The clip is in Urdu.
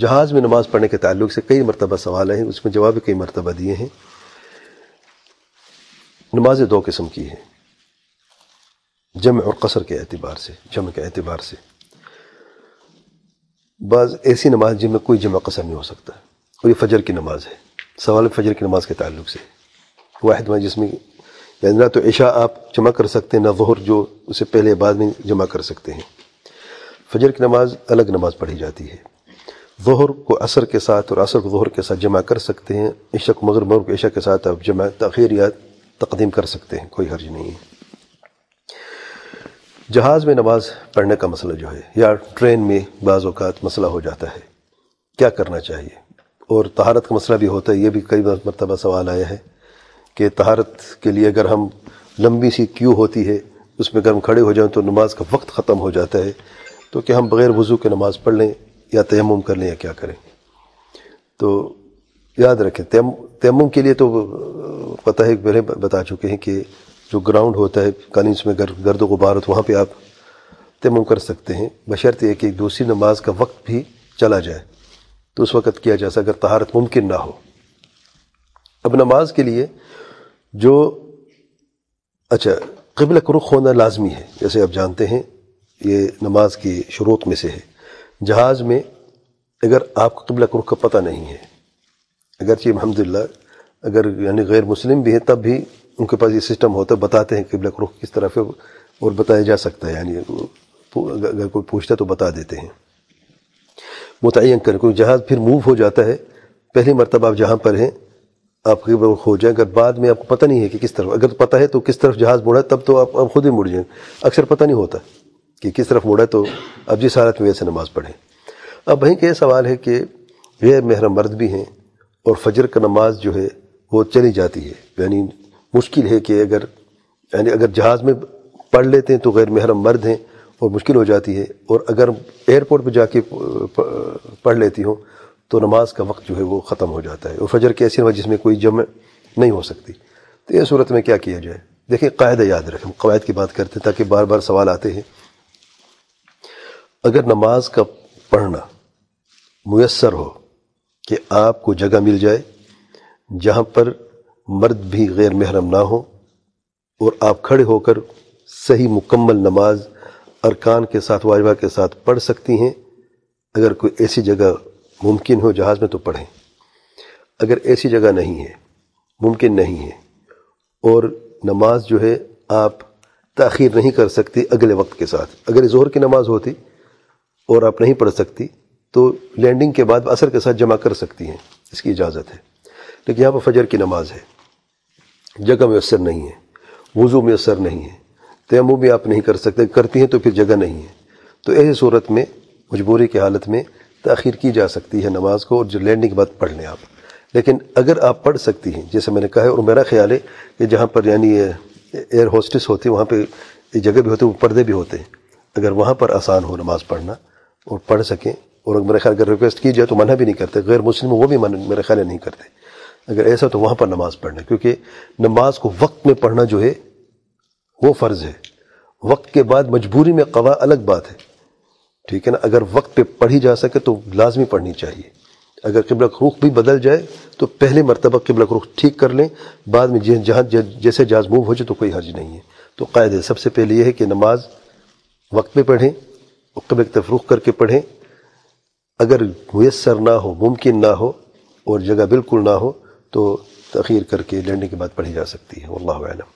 جہاز میں نماز پڑھنے کے تعلق سے کئی مرتبہ سوال ہیں، اس میں جواب کئی مرتبہ دیے ہیں۔ نمازیں دو قسم کی ہیں۔ جمع اور قصر کے اعتبار سے، جمع کے اعتبار سے۔ بعض ایسی نماز جن میں کوئی جمع قصر نہیں ہو سکتا، اور یہ فجر کی نماز ہے۔ سوال فجر کی نماز کے تعلق سے۔ واحد میں جس میں یعنی نہ تو عشاء آپ جمع کر سکتے ہیں، نہ ظہر جو اسے پہلے بعد میں جمع کر سکتے ہیں۔ فجر کی نماز الگ نماز پڑھی جاتی ہے۔ ظہر کو عصر کے ساتھ اور عصر کو ظہر کے ساتھ جمع کر سکتے ہیں۔ عشاء کو مغرب مغرب عشاء کے ساتھ آپ جمع، تاخیر یا تقدیم کر سکتے ہیں، کوئی حرج نہیں ہے۔ جہاز میں نماز پڑھنے کا مسئلہ جو ہے، یا ٹرین میں بعض اوقات مسئلہ ہو جاتا ہے۔ کیا کرنا چاہیے؟ اور طہارت کا مسئلہ بھی ہوتا ہے، یہ بھی کئی مرتبہ سوال آیا ہے کہ طہارت کے لیے اگر ہم لمبی سی کیو ہوتی ہے، اس میں اگر ہم کھڑے ہو جائیں تو نماز کا وقت ختم ہو جاتا ہے۔ تو کہ ہم بغیر وضو کے نماز پڑھ لیں؟ یا تیمم کر لیں یا کیا کریں۔ تو یاد رکھیں تیمم کے لیے تو پتہ ہے پہلے بتا چکے ہیں کہ جو گراؤنڈ ہوتا ہے کالینس میں گرد و غبار، تو وہاں پہ آپ تیمم کر سکتے ہیں۔ بشرط یہ کہ دوسری نماز کا وقت بھی چلا جائے۔ تو اس وقت کیا جا سکتا اگر طہارت ممکن نہ ہو۔ اب نماز کے لیے جو اچھا قبل رخ ہونا لازمی ہے۔ جیسے آپ جانتے ہیں، یہ نماز کی شروط میں سے ہے۔ جہاز میں اگر آپ کو قبل رخ کا پتہ نہیں ہے، اگرچہ الحمد للہ اگر یعنی غیر مسلم بھی ہیں، تب بھی ان کے پاس یہ سسٹم ہوتا ہے، بتاتے ہیں قبل رخ کس طرف ہے اور بتایا جا سکتا ہے۔ یعنی اگر کوئی پوچھتا ہے تو بتا دیتے ہیں۔ متعین کریں کوئی جہاز پھر موو ہو جاتا ہے۔ پہلی مرتبہ آپ جہاں پر ہیں، آپ قبل رخ ہو جائیں، اگر بعد میں آپ کو پتہ نہیں ہے کہ کس طرف، اگر پتہ ہے تو کس طرف جہاز مڑا ہے، تب تو آپ خود ہی مڑ جائیں۔ اکثر پتہ نہیں ہوتا۔ کہ کس طرف مڑا ہے تو اب جی جس حالت میں ویسے نماز پڑھیں۔ اب وہیں کہ یہ سوال ہے کہ غیر محرم مرد بھی ہیں اور فجر کا نماز جو ہے وہ چلی جاتی ہے۔ یعنی مشکل ہے کہ اگر یعنی اگر جہاز میں پڑھ لیتے ہیں تو غیر محرم مرد ہیں اور مشکل ہو جاتی ہے۔ اور اگر ایئرپورٹ پہ جا کے پڑھ لیتی ہوں تو نماز کا وقت جو ہے وہ ختم ہو جاتا ہے اور فجر کی ایسی نماز جس میں کوئی جمع نہیں ہو سکتی۔ تو یہ صورت میں کیا کیا جائے؟ دیکھیں قاعدہ یاد رکھیں، قواعد کی بات کرتے ہیں تاکہ بار بار سوال آتے ہیں۔ اگر نماز کا پڑھنا میسر ہو کہ آپ کو جگہ مل جائے جہاں پر مرد بھی غیر محرم نہ ہو اور آپ کھڑے ہو کر صحیح مکمل نماز ارکان کے ساتھ، واجبہ کے ساتھ پڑھ سکتی ہیں، اگر کوئی ایسی جگہ ممکن ہو جہاز میں تو پڑھیں۔ اگر ایسی جگہ نہیں ہے، ممکن نہیں ہے۔ اور نماز جو ہے، آپ تاخیر نہیں کر سکتی اگلے وقت کے ساتھ۔ اگر ظہر کی نماز ہوتی اور آپ نہیں پڑھ سکتی، تو لینڈنگ کے بعد اثر کے ساتھ جمع کر سکتی ہیں، اس کی اجازت ہے۔ لیکن یہاں پر فجر کی نماز ہے۔ جگہ میسر نہیں ہے، وضو میسر نہیں ہے۔ تیمو بھی آپ نہیں کر سکتے، کرتی ہیں تو پھر جگہ نہیں ہے۔ تو ایسی صورت میں، مجبوری کی حالت میں تاخیر کی جا سکتی ہے نماز کو اور جو لینڈنگ کے بعد پڑھ لیں آپ۔ لیکن اگر آپ پڑھ سکتی ہیں، جیسے میں نے کہا ہے، اور میرا خیال ہے کہ جہاں پر یعنی ایئر ہوسٹس ہوتی ہے وہاں پہ جگہ بھی ہوتی ہے، وہ پردے بھی ہوتے ہیں۔ اگر وہاں پر آسان ہو نماز پڑھنا اور پڑھ سکیں اور میرے خیال اگر ریکویسٹ کی جائے تو منع بھی نہیں کرتے، غیر مسلم وہ بھی منع میرے خیال نہیں کرتے۔ اگر ایسا تو وہاں پر نماز پڑھنا، کیونکہ نماز کو وقت میں پڑھنا جو ہے، وہ فرض ہے۔ وقت کے بعد مجبوری میں قوا الگ بات ہے۔ ٹھیک ہے نا؟ اگر وقت پہ پڑھی جا سکے تو لازمی پڑھنی چاہیے۔ اگر قبلہ رخ بھی بدل جائے تو پہلے مرتبہ قبلہ رخ ٹھیک کر لیں، بعد میں جہاں جیسے جاز موو ہو جائے تو کوئی حرج نہیں ہے۔ تو قاعدے سب سے پہلے یہ ہے کہ نماز وقت پہ پڑھیں۔ قبل طرف رخ کر کے پڑھیں۔ اگر میسر نہ ہو، ممکن نہ ہو اور جگہ بالکل نہ ہو، تو تاخیر کر کے لینڈنگ کے بعد پڑھی جا سکتی ہے۔ واللہ علم